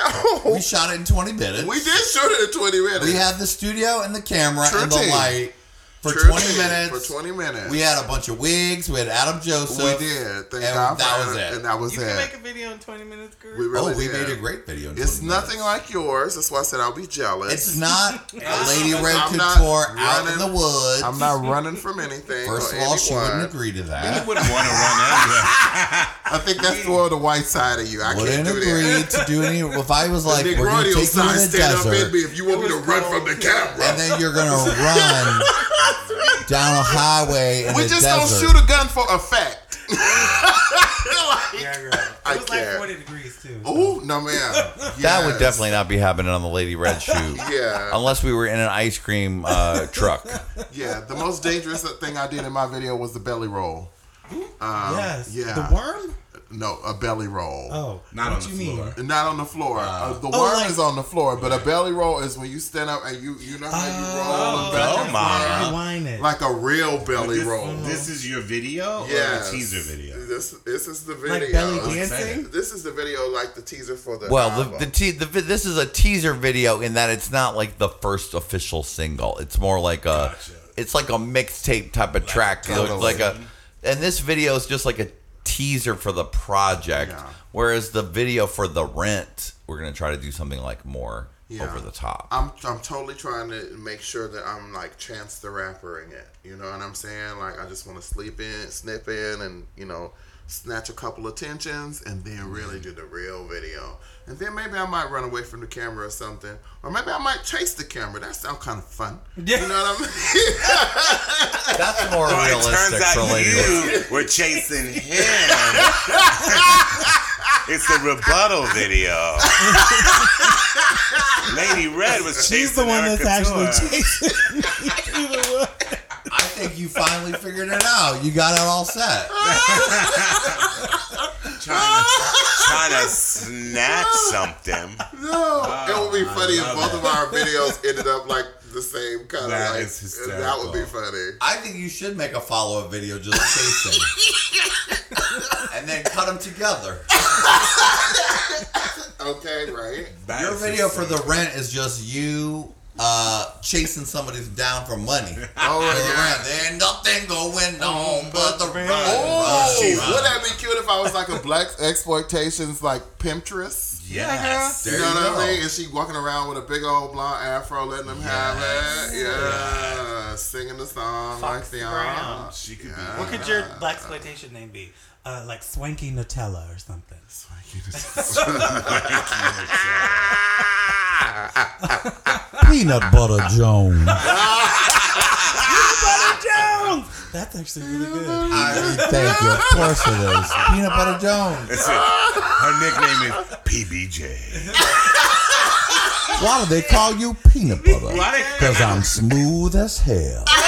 no, We shot it in twenty minutes. we did shoot it in 20 minutes. We had the studio and the camera and the light for True twenty team, minutes. For 20 minutes. We had a bunch of wigs. We had Adam Joseph. We did. Thank and God that was it. And that was You it. can make a video in 20 minutes, girl. we really oh, we did. made a great video. In It's 20 nothing minutes. like yours. That's why I said I'll be jealous. It's not a Lady Red I'm not Couture out in the woods. I'm not running from anything. First of all, she wouldn't agree to you that. wouldn't want to run anyway. I think that's for the white side of you. I Wouldn't can't do agree that. to do any. If I was like, we're gonna take you to the stand up in desert, me if you want me to run from the camera. and then you're gonna run down a highway in we the just desert. don't shoot a gun for effect. Yeah, girl. I It was like 40 degrees, too. Ooh, no man. That would definitely not be happening on the Lady Red shoot. Yeah, Unless we were in an ice cream uh, truck. yeah. The most dangerous thing I did in my video was the belly roll. Um, yes. yeah. The worm? No, a belly roll. Oh. Not what on you the mean? floor. Not on the floor. Uh, the Oh, worm like- is on the floor, but a belly roll is when you stand up and you you know how you roll Oh, the back go, and mama. forth? Rewind it. like a real belly This, roll. this is your video or Yes. a teaser video? This this is the video. Like belly dancing? This is the video, like the teaser for the. Well, album. the, the, te- the this is a teaser video in that it's not like the first official single. It's more like a, Gotcha. it's like a mixtape type of track. So it's like a, and this video is just like a teaser for the project. Yeah. Whereas the video for the rent, we're gonna try to do something like more Yeah. over the top. I'm I'm totally trying to make sure that I'm like Chance the Rapper in it. You know what I'm saying? Like I just want to sleep in, snip in, and you know, snatch a couple attentions, and then really mm-hmm. do the real video. And then maybe I might run away from the camera or something, or maybe I might chase the camera. That sounds kind of fun. Yeah. You know what I mean? That's more Well, it realistic turns for out Lady Red. you were chasing him. it's a rebuttal video. Lady Red was chasing She's the one Erica that's actually Tour. chasing me through the woods. I think you finally figured it out. You got it all set. trying to, trying to snatch something. no, it would be funny if both it. of our videos ended up like the same kind of That like. is That would be funny. I think you should make a follow-up video just chasing, and then cut them together. Okay, right. That Your is video for the rent is just you uh, chasing somebody down for money. Oh, yeah. rent. There ain't nothing going on but the rent. Oh, She's- would that be cute if I was like a black exploitations like pimptress? Yes. There you know you what go. I mean? And she walking around with a big old blonde afro, letting them have it. Yeah, singing the song Fox like the Brown. She could be. What could your black exploitation name be? Uh, like Swanky Nutella or something. Peanut Butter Jones. Peanut Butter Jones. That's actually really good. I mean, thank you. Of course it is. Peanut Butter Jones. That's it. Her nickname is PBJ. Why do they call you peanut butter? Because I'm smooth as hell.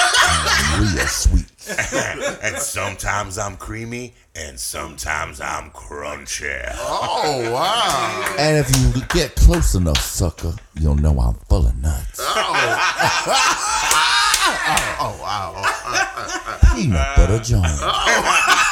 And real sweet. and sometimes I'm creamy, and sometimes I'm crunchy. Oh wow! And if you get close enough, sucker, you'll know I'm full of nuts. Oh, oh wow! Peanut Butter Jones. Oh.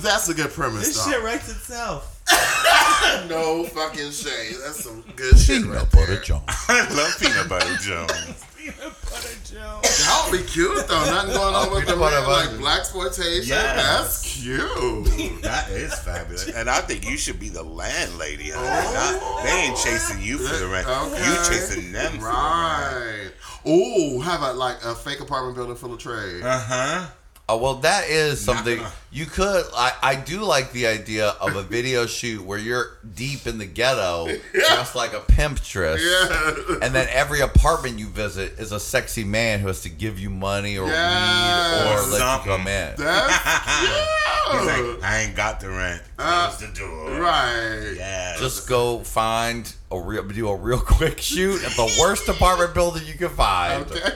That's a good premise, This though. shit writes itself. No fucking shade. That's some good shit right Peanut there. Butter Jones. I love peanut butter Jones. Peanut Butter Jones. That'll be cute though. Nothing going on with the peanut butter man, like black exploitation. Yes. That's cute. That is fabulous, and I think you should be the landlady. honey. Not- they ain't chasing you for the rent. You chasing them for Right. Ooh, have a like a fake apartment building full of trade. Uh huh. Oh well, that is something gonna- you could. I, I do like the idea of a video shoot where you're deep in the ghetto, just like a pimpstress, Yeah. and then every apartment you visit is a sexy man who has to give you money or weed or let Something. you come in. That's He's yeah. like, I ain't got the rent. Uh, the door. right. Yeah. Just go find a real, do a real quick shoot at the worst apartment building you can find. Okay.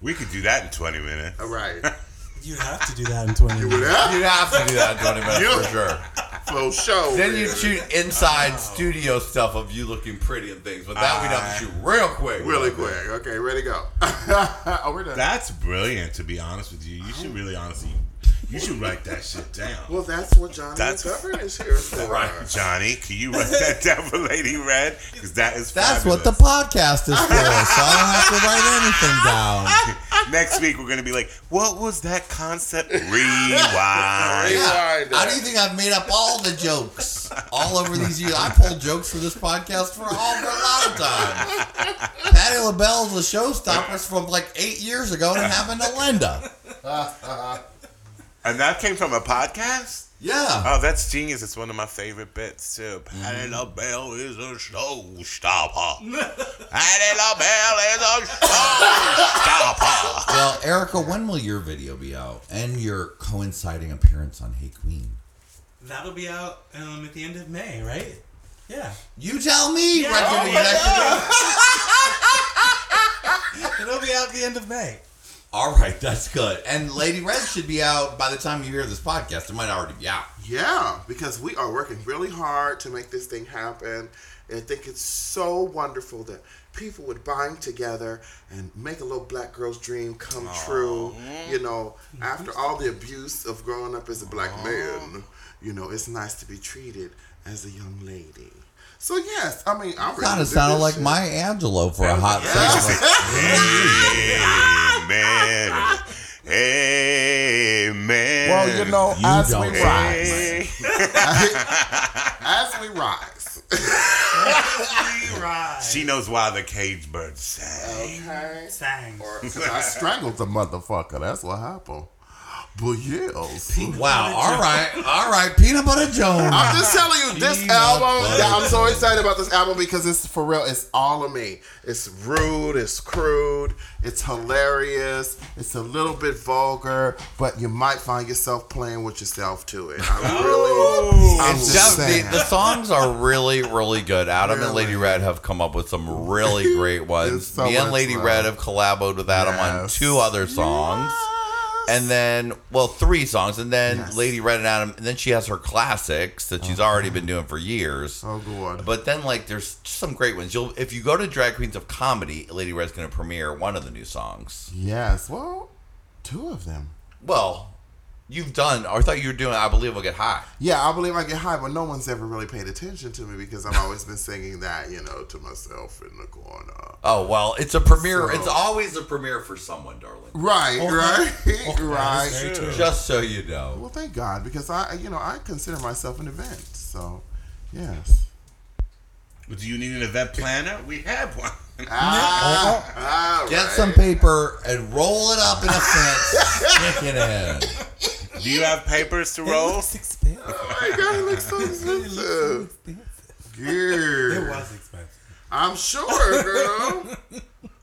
We could do that in 20 minutes. All right. You have to do that in 20 minutes. Yeah. You have to do that in 20 minutes You- for sure. For sure. Then you man. shoot inside studio stuff of you looking pretty and things, but that we'd have to ah. shoot real quick. really quick. Okay, ready to go. oh, we're done. That's brilliant, to be honest with you. You should really honestly, you should write that shit down. well, that's what Jonny That's- McGovern is here for. Right. Jonny, can you write that down for Lady Red? Because that is That's what the podcast is for, so I don't have to write anything down. Next week, we're going to be like, what was that concept? Rewind. Rewind How do you think I've made up all the jokes all over these years? I pulled jokes for this podcast for all for a long time. Patti LaBelle is a showstopper from like eight years ago and it happened to Linda. And that came from a podcast? Yeah. Oh, that's genius. It's one of my favorite bits, too. Patti LaBelle is a showstopper. Patti LaBelle is a showstopper. Well, Erica, when will your video be out and your coinciding appearance on Hey Qween? That'll be out um, at the end of May, right? Yeah. You tell me, Yeah. record Oh, executive. It'll be out at the end of May. All right, that's good. And Lady Red should be out by the time you hear this podcast. It might already be out. Yeah, because we are working really hard to make this thing happen. And I think it's so wonderful that people would bind together and make a little black girl's dream come true. You know, after all the abuse of growing up as a black man, you know, it's nice to be treated as a young lady. So yes, I mean, I'm Kind of sounded like shit. Maya Angelou for a hot second. Amen. Well, you know, You as don't we rise, as we rise. Right. She knows why the cage bird sang. Okay. Sang. Because I strangled the motherfucker. That's what happened. But yes. Oh, wow. All right. All right. Peanut Butter Jones. I'm just telling you, this Peanut album, yeah, I'm so excited about this album because it's for real. It's all of me. It's rude, it's crude, it's hilarious, it's a little bit vulgar, but you might find yourself playing with yourself to it. I really, I'm It's just the, the songs are really, really good. Adam and Lady Red have come up with some really great ones. So Me and Lady. Red have collabed with Adam on two other songs. And then, well, three songs, and then Yes. Lady Red and Adam, and then she has her classics that she's already uh-huh. been doing for years. Oh, good. But then, like, there's some great ones. You'll, if you go to Drag Queens of Comedy, Lady Red's going to premiere one of the new songs. Yes, well, two of them. Well, you've done. Or I thought you were doing. I believe I'll get high. Yeah, I believe I get high, but no one's ever really paid attention to me because I've always been singing that, you know, to myself in the corner. Oh well, it's a premiere. So- It's always a premiere for someone, darling. Right, right, Oh, right. is very true. Just so you know. Well, thank God, because I, you know, I consider myself an event. So, yes. Do you need an event planner? We have one. Ah, all Get right. some paper and roll it up in a fence. Stick it in. Do you have papers to It roll? looks expensive. Oh my God, it looks so It looks so expensive. expensive. Yeah. It was expensive. I'm sure, girl.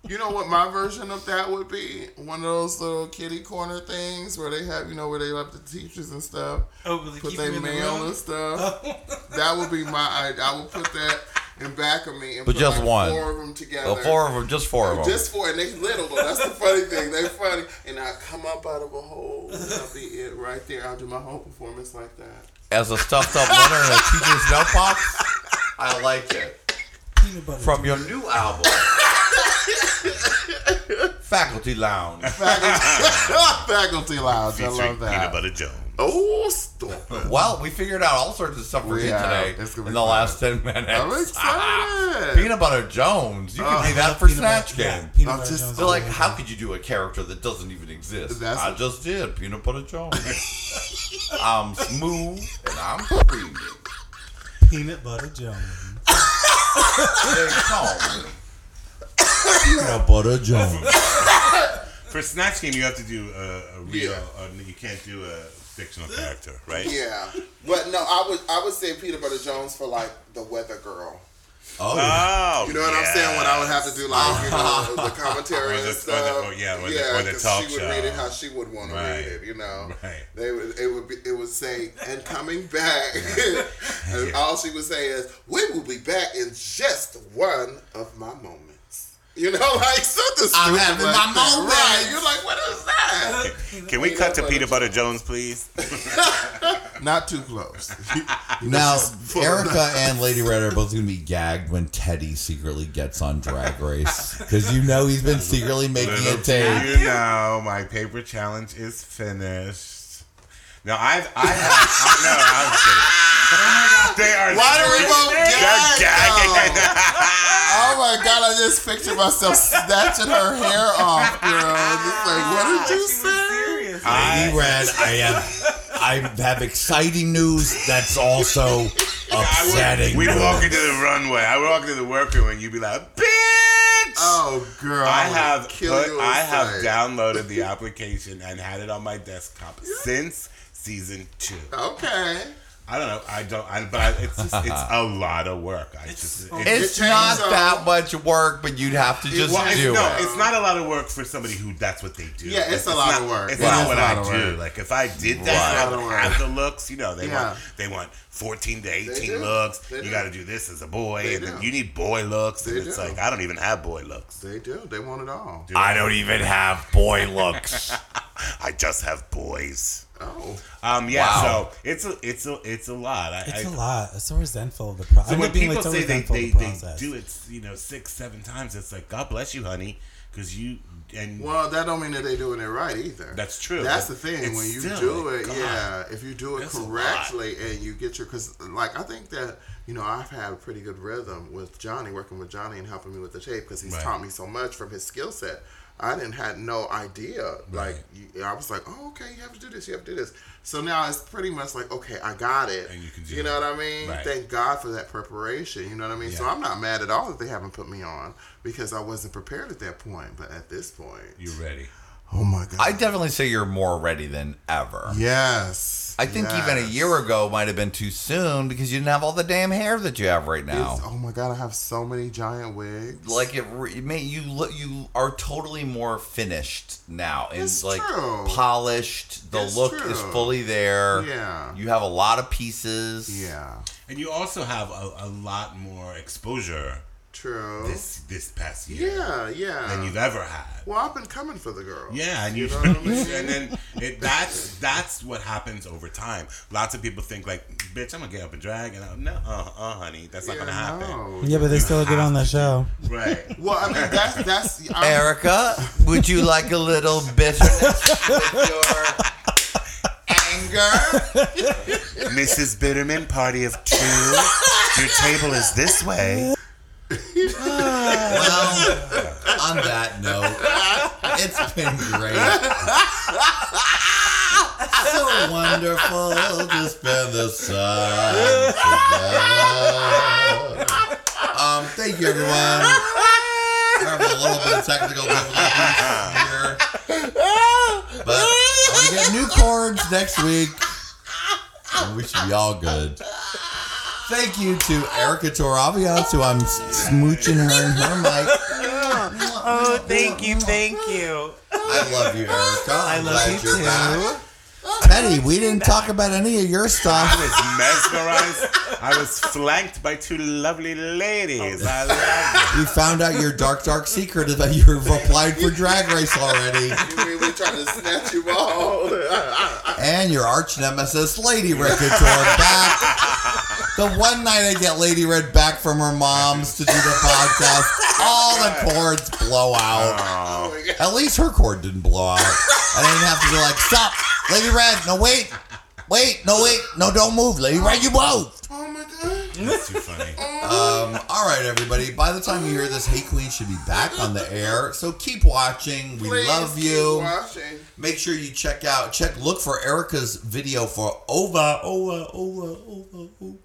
you know what my version of that would be? One of those little kitty corner things where they have, you know, where they have the teachers and stuff. Oh, will they put their them in the mail and stuff. Oh. that would be my. I, I would put that in back of me and But put just like one. four of them together. Well, four of them, just four of them. Just four, and they little though. That's the funny thing. They're funny, and I come up out of a hole. and That'll be it right there. I'll do my whole performance like that. As a stuffed up winner in a teacher's notebox. I like it. Peanut butter. From your new album, Faculty Lounge. Faculty, Faculty Lounge. I Featuring love Peanut that. Butter Jones. Oh, stop it. Well, we figured out all sorts of stuff for you Yeah, today it's gonna in be the fun. last 10 minutes. I'm excited. Peanut Butter Jones. You can Oh. do that for Peanut Snatch butter- Game. Yeah, peanut I'm butter just- Jones They're like, how could you do a character that doesn't even exist? That's- I just did. Peanut Butter Jones. I'm smooth and I'm creamy. Peanut butter Jones. They call me. Peanut Butter Jones. For Snatch Game, you have to do a, a real. Yeah. Uh, you can't do a fictional character, right? Yeah, but no, I would I would say Peanut Butter Jones for like the weather girl. Oh, Oh, You know what I'm saying? When I would have to do like you know the commentary Or the- or and stuff. or yeah, or the- or the 'cause talk she would show. read it how she would want to read it. You know, Right. they would it would be it would say and coming back, and Yeah. all she would say is we will be back in just one of my moments. You know, like something stupid I'm having like my that. moments. Right? You're like, what is that? Can we cut to Peanut Butter Jones, please? Not too close. Now, Erica and Lady Red are both going to be gagged when Teddy secretly gets on Drag Race. Because you know he's been secretly making a Little tape. you know, my paper challenge is finished. Now I've I have I, no, I'm kidding. They are. Why do we both They're gag, gagging. Oh. oh my god, I just pictured myself snatching her hair off, girl. Just like, what did you say? I- Lady Red, I have, I have exciting news that's also upsetting. We'd walk into the runway. I would walk into the workroom and you'd be like, "Bitch!" Oh girl, I would have put, I have downloaded the application and had it on my desktop since season two. Okay. I don't know. I don't. I, but I, it's just it's a lot of work. I just it, It's It not changed, that much work, but you'd have to just well, it's, do no, it. it's not a lot of work for somebody who that's what they do. Yeah, it's a lot not, of work. It's Yeah, not it's what I do. work. Like if I did that, Right. I would lot have the looks. You know, they Yeah. want they want fourteen to eighteen looks. They you do. got to do this as a boy, They and then you need boy looks. and They it's do. like I don't even have boy looks. They do. They want it all. I don't even have boy looks. I just have boys. Oh. Um, yeah, Wow. so it's a it's a it's a lot. I, It's I, a lot. I'm so resentful of the process. So I'm when people like so say they, resentful they, of the they process. do it, you know, six, seven times, it's like, God bless you, honey, because you and Well, that don't mean that they're doing it right either. That's true, That's the thing. When you still do it, God, yeah. If you do it that's a lot. correctly and you get your, because like I think that you know I've had a pretty good rhythm with Jonny, working with Jonny and helping me with the tape because he's Right. taught me so much from his skill set. I didn't had no idea. Like Right. you, I was like, oh okay, you have to do this, you have to do this. So now it's pretty much like, okay, I got it. And you can do You know it. what I mean? Right. Thank God for that preparation. You know what I mean? So I'm not mad at all that they haven't put me on because I wasn't prepared at that point. But at this point, you're ready. Oh my God. I definitely say you're more ready than ever. Yes. I think even a year ago might have been too soon because you didn't have all the damn hair that you have right now. It's- oh my god, I have so many giant wigs. like it, re- it may you look you are totally more finished now and It's like true. polished the It's look true. is fully there Yeah. you have a lot of pieces yeah, And you also have a, a lot more exposure true. this this past year yeah, yeah. than you've ever had. well, I've been coming for the girl. Yeah, and You you, know what I mean? and then it, that's that's what happens over time. Lots of people think like, "Bitch, I'm gonna get up and drag," and I'm, no, uh, uh, honey, that's not gonna happen. no. yeah, but they still get on the show. Right. Well, I mean, that's that's. I'm, Erica would you like a little bitterness with your anger Mrs. Bitterman, party of two. Your table is this way. well on that note it's been great so wonderful to spend this time together um thank you everyone We're a little bit of technical difficulties here. But I'm get new chords next week. And we should be all good. Thank you to Erickatoure Aviance, who I'm smooching her in her mic. Oh, thank you, thank you. I love you, Erica. I'm love you too. back. Teddy, we didn't talk about any of your stuff. I was mesmerized. I was flanked by two lovely ladies. I love We found out your dark, dark secret is that you've applied for Drag Race already. You mean we trying to snatch you all? And your arch nemesis, Lady Red Couture, back. The one night I get Lady Red back from her mom's to do the podcast, all the cords blow out. At least her cord didn't blow out. I didn't have to be like, stop, Lady Red, no wait, wait, no wait, no don't move, Lady Red, you both. oh my god. That's too funny. Um, all right, everybody. By the time you hear this, Hey Qween should be back on the air. So keep watching. We Please love keep you. watching. Make sure you check out, check, look for Erica's video for over, over, over, over,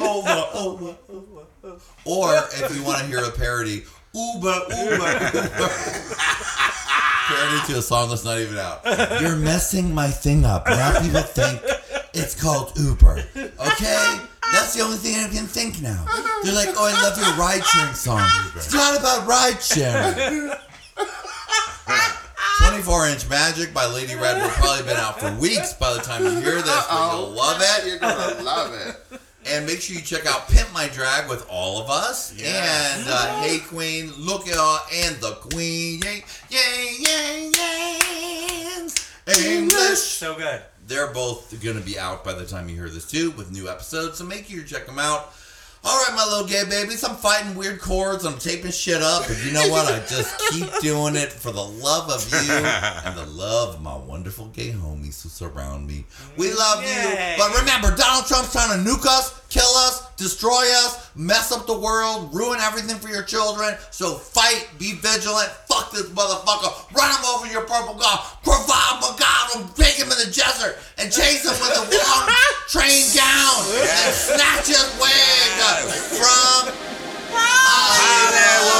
over, over, over, over. Or if you want to hear a parody, Uber, Uber, Uber. parody to a song that's not even out. You're messing my thing up. Now people think it's called Uber. Okay? That's the only thing I can think now. They're like, oh, I love your ride sharing song. It's not about ride sharing. 24 Inch Magic by Lady Red will probably been out for weeks by the time you hear this, but you'll love it. You're gonna love it. And make sure you check out Pimp My Drag with all of us. Yeah. And uh, Hey Qween, look y'all, and the Queen. Yay, yay, yay, yay. English. So good. They're both going to be out by the time you hear this too with new episodes. So make sure you check them out. All right, my little gay babies. I'm fighting weird chords. I'm taping shit up. But you know what? I just keep doing it for the love of you and the love of my wonderful gay homies who surround me. We mm, love Yay. you. But remember, Donald Trump's trying to nuke us, kill us, destroy us, mess up the world, ruin everything for your children. So fight, be vigilant. Fuck this motherfucker. Run him over your purple god. Provide my god and take him in the desert and chase him with a long train gown and snatch his wig from Hollywood.